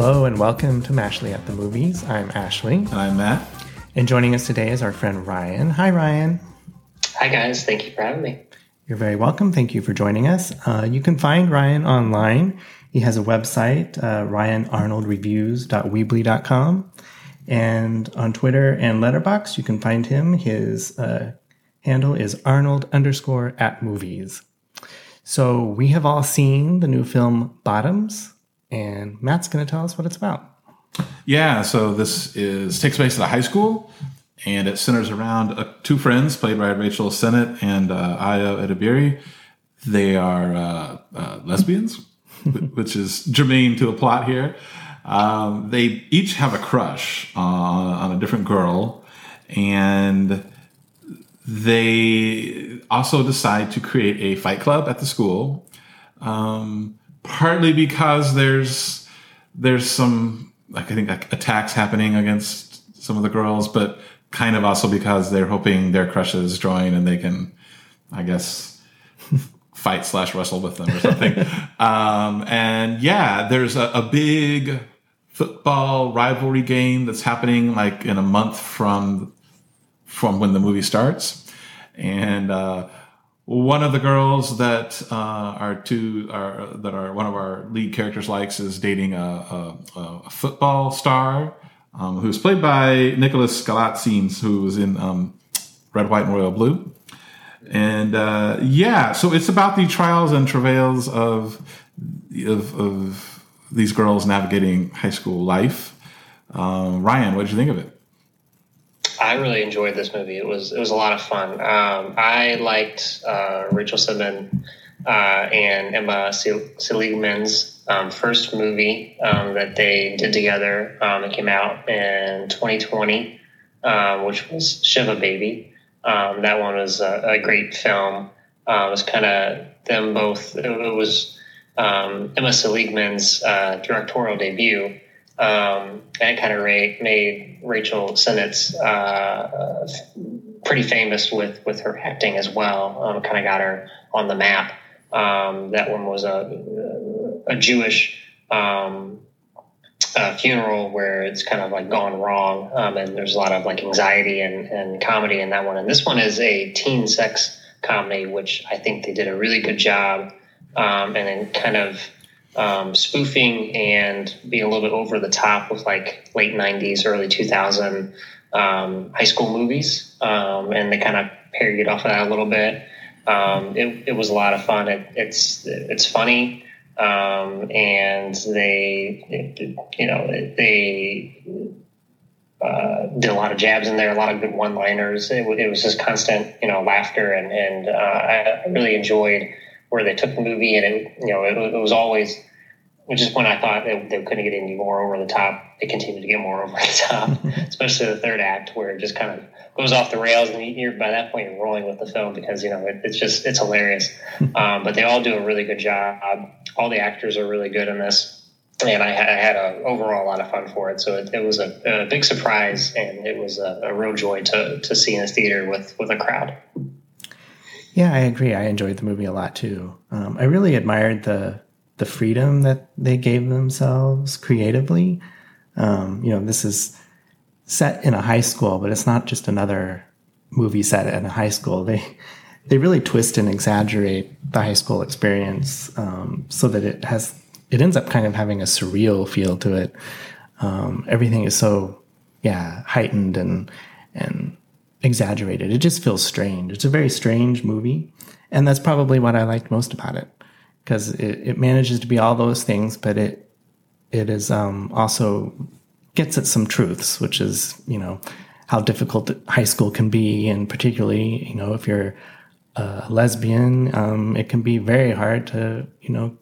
Hello and welcome to Mashley at the Movies. I'm Ashley. And I'm Matt. And joining us today is our friend Ryan. Hi, Ryan. Hi, guys. Thank you for having me. You're very welcome. Thank you for joining us. Uh, you can find Ryan online. He has a website, uh, ryanarnoldreviews.weebly.com. And on Twitter and Letterboxd, you can find him. His uh, handle is Arnold underscore at movies. So we have all seen the new film Bottoms, and Matt's going to tell us what it's about. Yeah, so this is takes place at a high school, and it centers around uh, two friends played by Rachel Sennott and uh, Ayo Edebiri. They are uh, uh lesbians, which is germane to the plot here. Um, they each have a crush on a different girl, and they also decide to create a fight club at the school. Um, partly because there's there's some like I think like attacks happening against some of the girls, but kind of also because they're hoping their crushes join and they can, I guess, fight slash wrestle with them or something. um, and yeah, there's a, a, big football rivalry game that's happening like in a month from from when the movie starts, and uh, one of the girls that uh, are two are that are one of our lead characters likes is dating a, a, a football star um, who's played by Nicholas Galitzines, who was in um, Red, White, and Royal Blue. And uh, yeah, so it's about the trials and travails of of, of these girls navigating high school life. Um, Ryan, what did you think of it? I really enjoyed this movie. It was it was a lot of fun. Um, I liked uh, Rachel Sennott uh, and Emma Seligman's um, first movie um, that they did together. Um, it came out in 2020, um, which was Shiva Baby. Um, that one was a, a great film. Uh, it was kind of them both. It, it was Emma Seligman's uh, directorial debut um, and kind of made Rachel Sennott's uh, pretty famous with with her acting as well. Um, kind of got her on the map. Um, that one was a a Jewish um, uh, funeral where it's kind of like gone wrong, um, and there's a lot of like anxiety and, and comedy in that one. And this one is a teen sex comedy, which I think they did a really good job, um, and then kind of um, spoofing and being a little bit over the top with like late 90s, early 2000 um, high school movies. Um, and they kind of parodied off of that a little bit. Um, it, it, was a lot of fun. It, it's, it's funny. Um, and they, you know, they uh, did a lot of jabs in there, a lot of good one-liners. It, it was just constant, you know, laughter, and and uh, I really enjoyed where they took the movie, and it, you know, it, it was always which is when I thought they, they couldn't get any more over the top. They continued to get more over the top, especially the third act where it just kind of goes off the rails, and you're by that point you're rolling with the film because you know it, it's just it's hilarious. um, but they all do a really good job. All the actors are really good in this, and I, I had a overall a lot of fun for it. So it, it was a, a, big surprise, and it was a, a, real joy to to see in a theater with with a crowd. Yeah, I agree. I enjoyed the movie a lot too. Um, I really admired the the freedom that they gave themselves creatively. Um, you know, this is set in a high school, but it's not just another movie set in a high school. They they really twist and exaggerate the high school experience um, so that it has it ends up kind of having a surreal feel to it. Um, everything is so yeah heightened and and exaggerated. It just feels strange. It's a very strange movie, and that's probably what I liked most about it because it, it manages to be all those things, but it it is um, also gets at some truths, which is you know how difficult high school can be, and particularly you know if you're a lesbian, um, it can be very hard to you know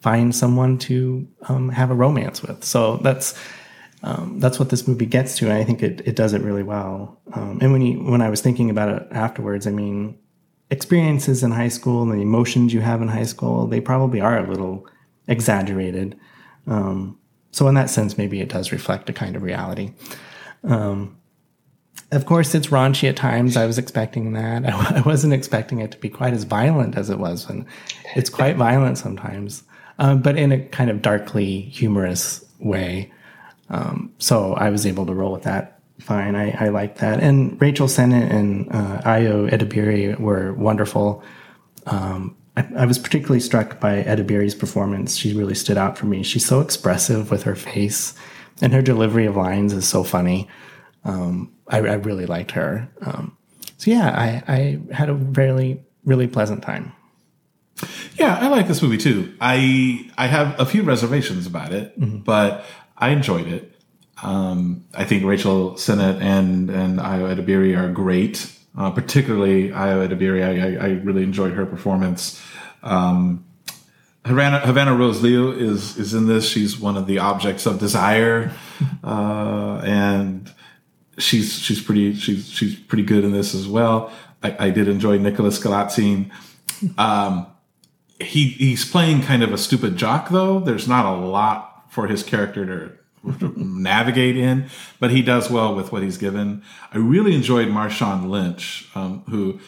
find someone to um, have a romance with. So that's um, that's what this movie gets to, and I think it, it does it really well. Um, and when you when I was thinking about it afterwards, I mean, experiences in high school and the emotions you have in high school, they probably are a little exaggerated. Um, so, in that sense, maybe it does reflect a kind of reality. Um, of course, it's raunchy at times. I was expecting that. I, wasn't expecting it to be quite as violent as it was, and it's quite violent sometimes. um, but in a kind of darkly humorous way. Um, so I was able to roll with that fine. I, I like that. And Rachel Sennott and uh, Ayo Edebiri were wonderful. Um, I, I, was particularly struck by Edebiri's performance. She really stood out for me. She's so expressive with her face, and her delivery of lines is so funny. Um, I, I, really liked her. Um, so yeah, I, I had a really really pleasant time. Yeah, I like this movie too. I I have a few reservations about it, mm-hmm. but I enjoyed it. Um, I think Rachel Sennott and and Ayo Edebiri are great. Uh, particularly Ayo Edebiri, I, I, I, really enjoyed her performance. Um, Havana, Havana Rose Liu is is in this. She's one of the objects of desire, uh, and she's she's pretty she's she's pretty good in this as well. I, I did enjoy Nicholas Galitzine. Um, he he's playing kind of a stupid jock though. There's not a lot for his character to navigate in, but he does well with what he's given. I really enjoyed Marshawn Lynch, um, who,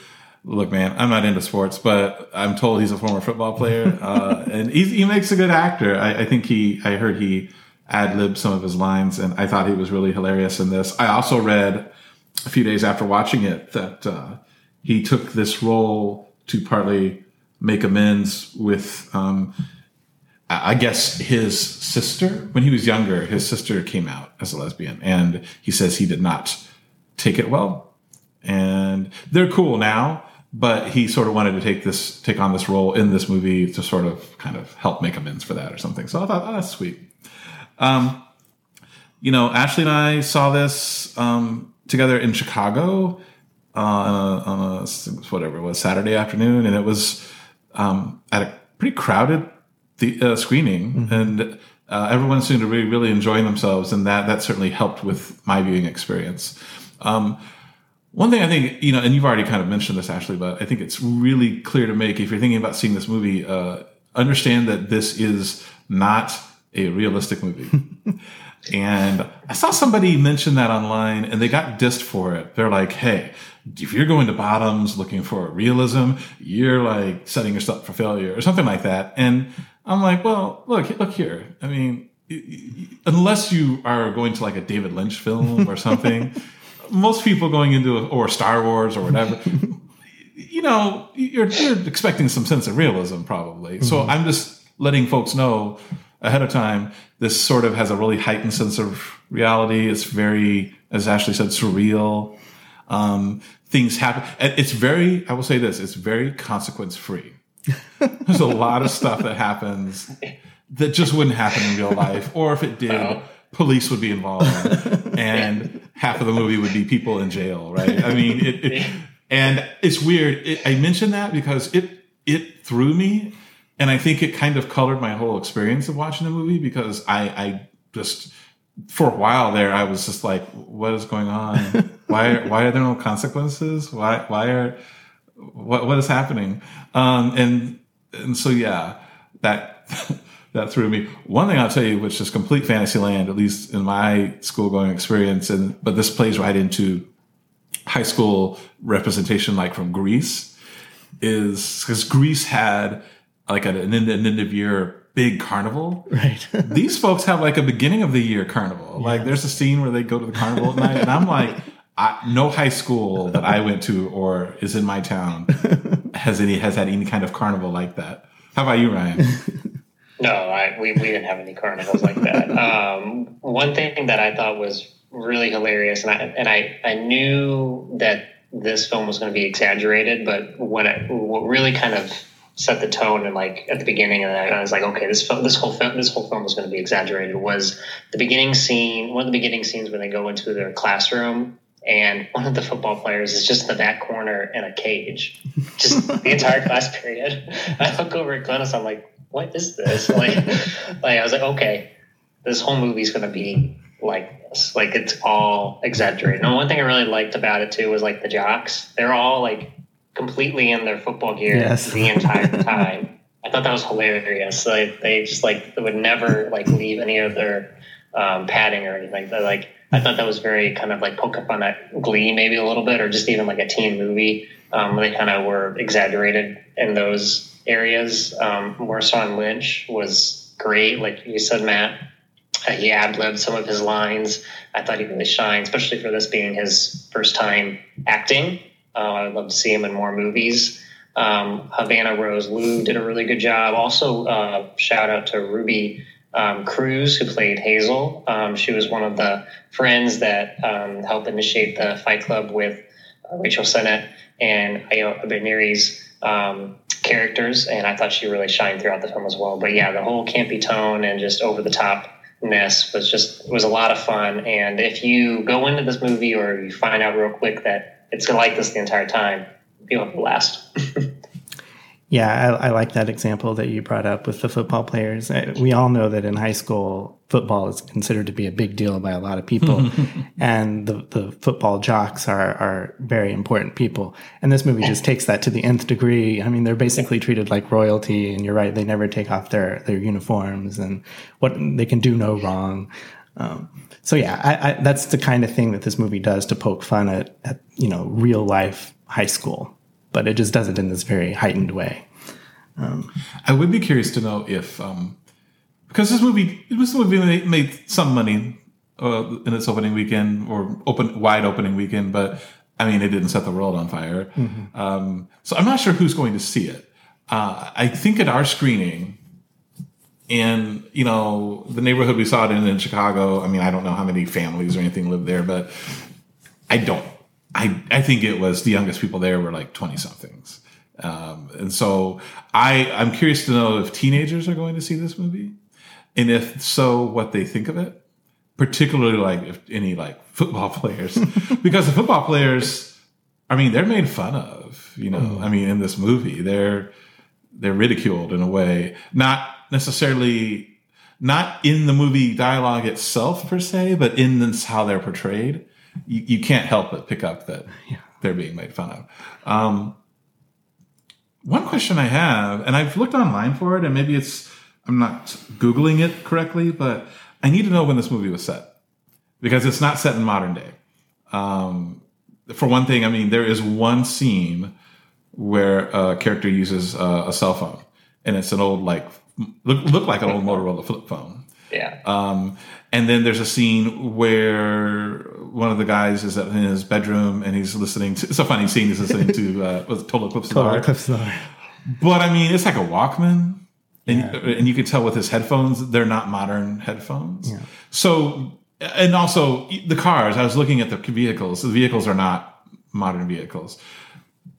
look, man, I'm not into sports, but I'm told he's a former football player, uh, and he makes a good actor. I, I, think he, I heard he ad libbed some of his lines, and I thought he was really hilarious in this. I also read a few days after watching it that uh, he took this role to partly make amends with. Um, I guess his sister, when he was younger, his sister came out as a lesbian, and he says he did not take it well. And they're cool now, but he sort of wanted to take this, take on this role in this movie to sort of kind of help make amends for that or something. So I thought, oh, that's sweet. Um, you know, Ashley and I saw this um, together in Chicago on, a, on a, whatever it was Saturday afternoon, and it was um, at a pretty crowded the uh, screening, mm-hmm. and uh, everyone seemed to be really enjoying themselves, and that that certainly helped with my viewing experience. Um, one thing I think you know, and you've already kind of mentioned this, Ashley, but I think it's really clear to make if you're thinking about seeing this movie, uh, understand that this is not a realistic movie. and I saw somebody mention that online, and they got dissed for it. They're like, "Hey, if you're going to bottoms looking for realism, you're like setting yourself up for failure or something like that. And I'm like, well, look, look here. I mean, unless you are going to like a David Lynch film or something, most people going into a, or Star Wars or whatever, you know, you're, you're expecting some sense of realism probably. Mm-hmm. So I'm just letting folks know ahead of time. This sort of has a really heightened sense of reality. It's very, as Ashley said, surreal. Um, things happen. It's very, I will say this, it's very consequence free. There's a lot of stuff that happens that just wouldn't happen in real life. Or if it did, oh. police would be involved and half of the movie would be people in jail, right? I mean, it, it and it's weird. It, I mentioned that because it, it threw me. And I think it kind of colored my whole experience of watching the movie because I, I just, for a while there, I was just like, what is going on? why, why are there no consequences? Why, why are, what, what is happening? Um, and, and so, yeah, that, that threw me. One thing I'll tell you, which is complete fantasy land, at least in my school going experience, and, but this plays right into high school representation, like from Grease, is because Grease had like an, an end of year big carnival. Right. These folks have like a beginning of the year carnival. Yeah. Like there's a scene where they go to the carnival at night, and I'm like, I, no high school that I went to or is in my town has any has had any kind of carnival like that. How about you, Ryan? No, I, we, we didn't have any carnivals like that. Um, one thing that I thought was really hilarious, and I and I, I knew that this film was going to be exaggerated, but what what really kind of set the tone and like at the beginning and I was like okay this film this whole film this whole film was going to be exaggerated was the beginning scene one of the beginning scenes when they go into their classroom and one of the football players is just in the back corner in a cage just the entire class period I look over at Glennis I'm like what is this like like I was like okay this whole movie's going to be like this like it's all exaggerated and one thing I really liked about it too was like the jocks they're all like completely in their football gear yes. the entire time. I thought that was hilarious. Like they just like they would never like leave any of their um, padding or anything. They're like I thought that was very kind of like poke up on that Glee maybe a little bit, or just even like a teen movie. Um, they kind of were exaggerated in those areas. Um, Lynch was great, like you said, Matt. Uh, he ad libbed some of his lines. I thought he really shined, especially for this being his first time acting. Uh, I would love to see him in more movies. Um, Havana Rose Liu did a really good job. Also, uh, shout out to Ruby um, Cruz, who played Hazel. Um, she was one of the friends that um, helped initiate the Fight Club with uh, Rachel Sennott and Ayo Edebiri's um, characters, and I thought she really shined throughout the film as well. But yeah, the whole campy tone and just over the top topness was just was a lot of fun. And if you go into this movie or you find out real quick that it's like this the entire time, you'll have a blast. Yeah, I, I, like that example that you brought up with the football players. We all know that in high school, football is considered to be a big deal by a lot of people, and the, the football jocks are are very important people. And this movie just takes that to the nth degree. I mean, they're basically treated like royalty, and you're right; they never take off their their uniforms, and what they can do no wrong. Um, so yeah, I, I, that's the kind of thing that this movie does to poke fun at, at you know real life high school but it just does it in this very heightened way. Um, I would be curious to know if, um, because this movie, this movie made, made some money uh, in its opening weekend or open wide opening weekend, but I mean, it didn't set the world on fire. Mm-hmm. Um, so I'm not sure who's going to see it. Uh, I think at our screening, and you know the neighborhood we saw it in in Chicago. I mean, I don't know how many families or anything live there, but I don't I, I think it was the youngest people there were like 20 somethings. Um, and so I, I'm curious to know if teenagers are going to see this movie and if so, what they think of it, particularly like if any like football players, because the football players, I mean, they're made fun of, you know, mm. I mean, in this movie, they're, they're ridiculed in a way, not necessarily, not in the movie dialogue itself per se, but in this, how they're portrayed you, you can't help but pick up that yeah. they're being made fun of. Um, one question I have, and I've looked online for it, and maybe it's I'm not googling it correctly, but I need to know when this movie was set because it's not set in modern day. Um, for one thing, I mean there is one scene where a character uses a, a cell phone, and it's an old like look, look like an old Motorola flip phone. Yeah. Um, and then there's a scene where one of the guys is in his bedroom and he's listening to. It's a funny scene. He's listening to uh, Total Eclipse of Total Eclipse of But I mean, it's like a Walkman, and yeah. and you can tell with his headphones they're not modern headphones. Yeah. So and also the cars. I was looking at the vehicles. The vehicles are not modern vehicles.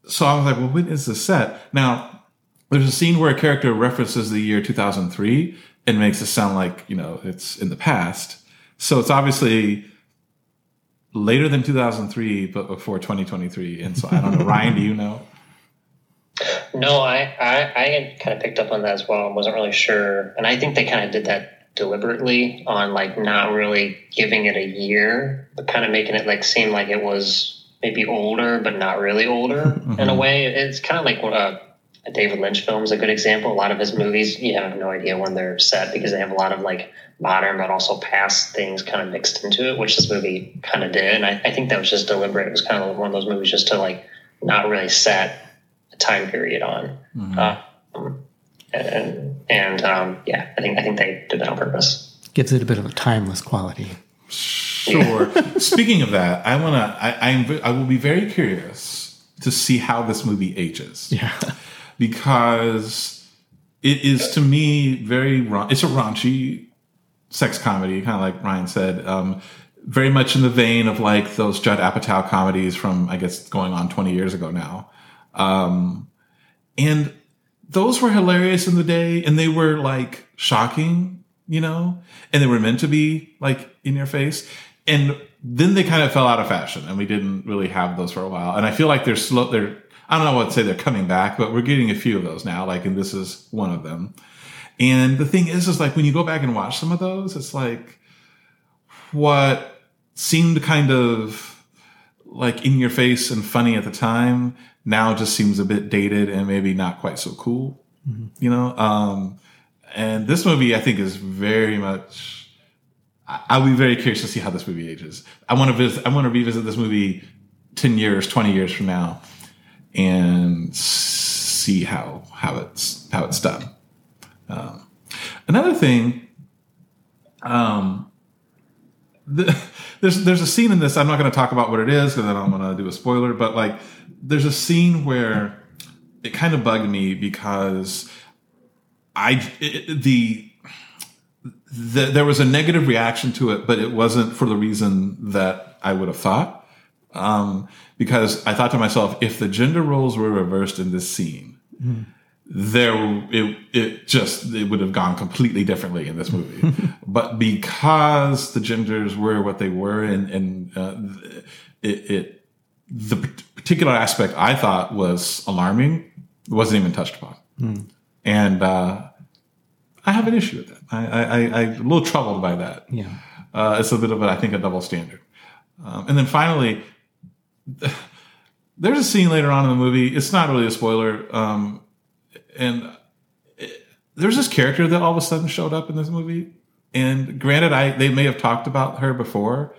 So I was like, well, when is this set? Now, there's a scene where a character references the year 2003 and makes it sound like you know it's in the past. So it's obviously later than 2003, but before 2023. And so I don't know, Ryan, do you know? No, I, I, I had kind of picked up on that as well and wasn't really sure. And I think they kind of did that deliberately on like not really giving it a year, but kind of making it like seem like it was maybe older, but not really older mm-hmm. in a way. It's kind of like what a David Lynch film is a good example. A lot of his movies, you have no idea when they're set because they have a lot of like modern but also past things kind of mixed into it, which this movie kind of did. And I, I think that was just deliberate. It was kind of one of those movies just to like not really set a time period on. Mm-hmm. Uh, and and um, yeah, I think I think they did that on purpose. Gives it a bit of a timeless quality. Sure. Speaking of that, I wanna I I'm, I will be very curious to see how this movie ages. Yeah because it is to me very it's a raunchy sex comedy, kind of like Ryan said. Um, very much in the vein of like those Judd Apatow comedies from I guess going on 20 years ago now. Um, and those were hilarious in the day and they were like shocking, you know, and they were meant to be like in your face. And then they kind of fell out of fashion and we didn't really have those for a while. And I feel like they're slow, they're I don't know what to say they're coming back, but we're getting a few of those now. Like, and this is one of them. And the thing is, is like when you go back and watch some of those, it's like what seemed kind of like in your face and funny at the time now just seems a bit dated and maybe not quite so cool, mm-hmm. you know? Um, and this movie, I think, is very much. I'll be very curious to see how this movie ages. I want to visit. I want to revisit this movie ten years, twenty years from now, and see how how it's how it's done. Um, another thing, um, the, there's there's a scene in this. I'm not going to talk about what it is because then I don't want to do a spoiler. But like, there's a scene where it kind of bugged me because I it, the, the there was a negative reaction to it, but it wasn't for the reason that I would have thought. Um, because I thought to myself, if the gender roles were reversed in this scene, mm. there it it just it would have gone completely differently in this movie. but because the genders were what they were, and and uh, it, it the particular aspect I thought was alarming wasn't even touched upon, mm. and uh, I have an issue with that. I, I, I am a little troubled by that. Yeah, uh, it's a bit of a, I think a double standard. Um, and then finally, there's a scene later on in the movie. It's not really a spoiler, um, and it, there's this character that all of a sudden showed up in this movie. And granted, I they may have talked about her before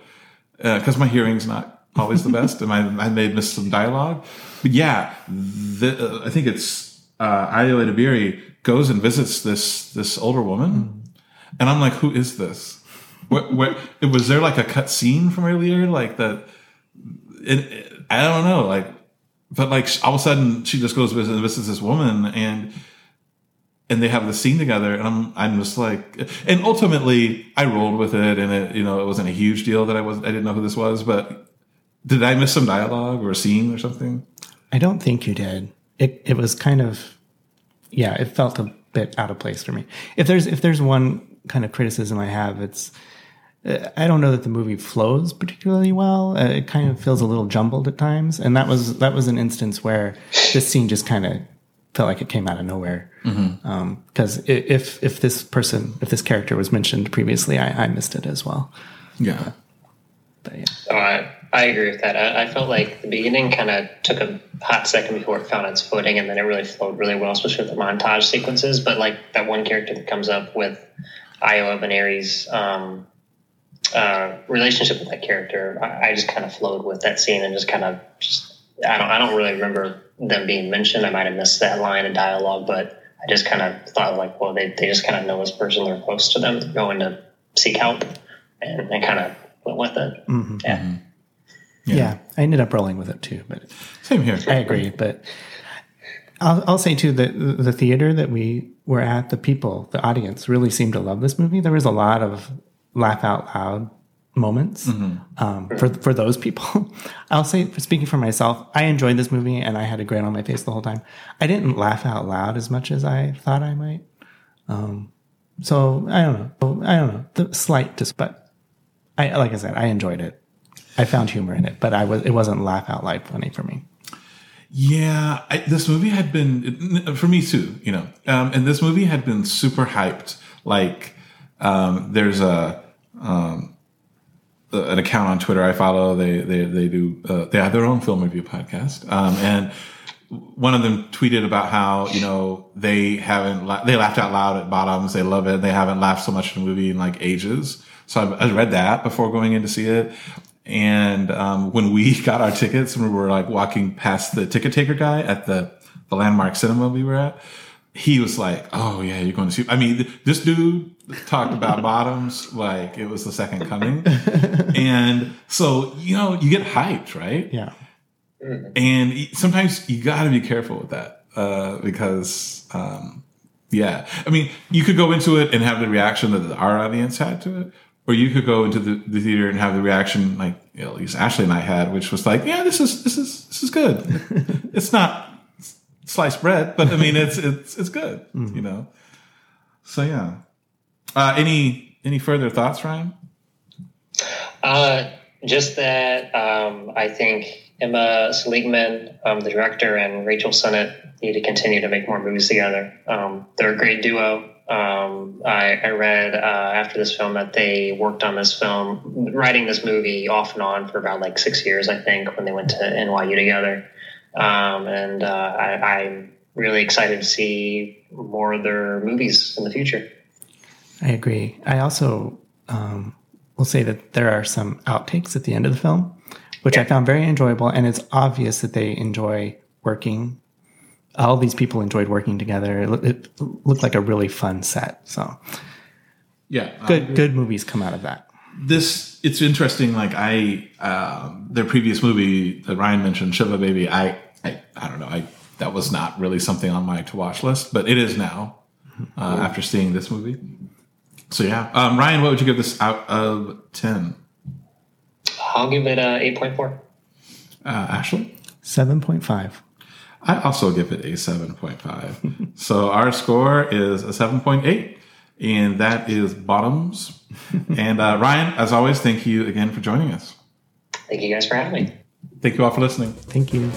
because uh, my hearing's not always the best, and I, I may have missed some dialogue. But yeah, the, uh, I think it's uh, Ayo Edebiri goes and visits this this older woman, mm. and I'm like, who is this? What, what was there like a cut scene from earlier, like that? It, I don't know, like, but like all of a sudden she just goes and visits this woman and and they have the scene together and I'm I'm just like and ultimately I rolled with it and it you know it wasn't a huge deal that I was I didn't know who this was but did I miss some dialogue or a scene or something? I don't think you did. It it was kind of yeah, it felt a bit out of place for me. If there's if there's one kind of criticism I have, it's I don't know that the movie flows particularly well. Uh, it kind of feels a little jumbled at times, and that was that was an instance where this scene just kind of felt like it came out of nowhere. Because mm-hmm. um, if if this person, if this character was mentioned previously, I, I missed it as well. Yeah, but, but yeah. Uh, I agree with that. I, I felt like the beginning kind of took a hot second before it found its footing, and then it really flowed really well, especially with the montage sequences. But like that one character that comes up with Ayo Edebiri's um, uh, relationship with that character, I, I just kind of flowed with that scene and just kind of just I don't I don't really remember them being mentioned. I might have missed that line of dialogue, but I just kind of thought like, well, they, they just kind of know this person, they're close to them, they're going to seek help, and, and kind of went with it. Mm-hmm. Yeah. Mm-hmm. yeah. yeah, I ended up rolling with it too, but same here. I agree, but I'll, I'll say too that the theater that we were at, the people, the audience really seemed to love this movie. There was a lot of laugh out loud moments mm-hmm. um, for for those people. I'll say, speaking for myself, I enjoyed this movie and I had a grin on my face the whole time. I didn't laugh out loud as much as I thought I might. Um, so I don't know. I don't know. The slight, just, but I like I said, I enjoyed it. I found humor in it, but I was it wasn't laugh out loud funny for me. Yeah, I, this movie had been for me too. You know, um, and this movie had been super hyped. Like, um, there's a um, an account on Twitter I follow. They they they do uh, they have their own film review podcast, um, and one of them tweeted about how you know they haven't la- they laughed out loud at Bottoms. They love it. They haven't laughed so much in a movie in like ages. So I, I read that before going in to see it. And um, when we got our tickets, we were like walking past the ticket taker guy at the the landmark cinema we were at he was like, "Oh yeah, you're going to see." I mean, this dude talked about bottoms like it was the second coming, and so you know you get hyped, right? Yeah. And sometimes you got to be careful with that uh, because, um, yeah, I mean, you could go into it and have the reaction that our audience had to it, or you could go into the, the theater and have the reaction like you know, at least Ashley and I had, which was like, "Yeah, this is this is this is good. it's not." Sliced bread, but I mean, it's it's it's good, mm-hmm. you know. So yeah. Uh, any any further thoughts, Ryan? Uh, just that um, I think Emma Seligman, um, the director, and Rachel Sennott need to continue to make more movies together. Um, they're a great duo. Um, I, I, read uh, after this film that they worked on this film, writing this movie off and on for about like six years, I think, when they went to NYU together. Um, and uh, I, I'm really excited to see more of their movies in the future. I agree. I also um, will say that there are some outtakes at the end of the film, which yeah. I found very enjoyable, and it's obvious that they enjoy working all these people enjoyed working together. It, it looked like a really fun set. So Yeah, uh, good, good movies come out of that. this it's interesting. Like I, um, their previous movie that Ryan mentioned, Shiva Baby. I, I, I don't know. I that was not really something on my to watch list, but it is now uh, after seeing this movie. So yeah, um, Ryan, what would you give this out of ten? I'll give it a eight point four. Uh, Ashley, Seven point five. I also give it a seven point five. so our score is a seven point eight, and that is bottoms. and uh, Ryan, as always, thank you again for joining us. Thank you guys for having me. Thank you all for listening. Thank you.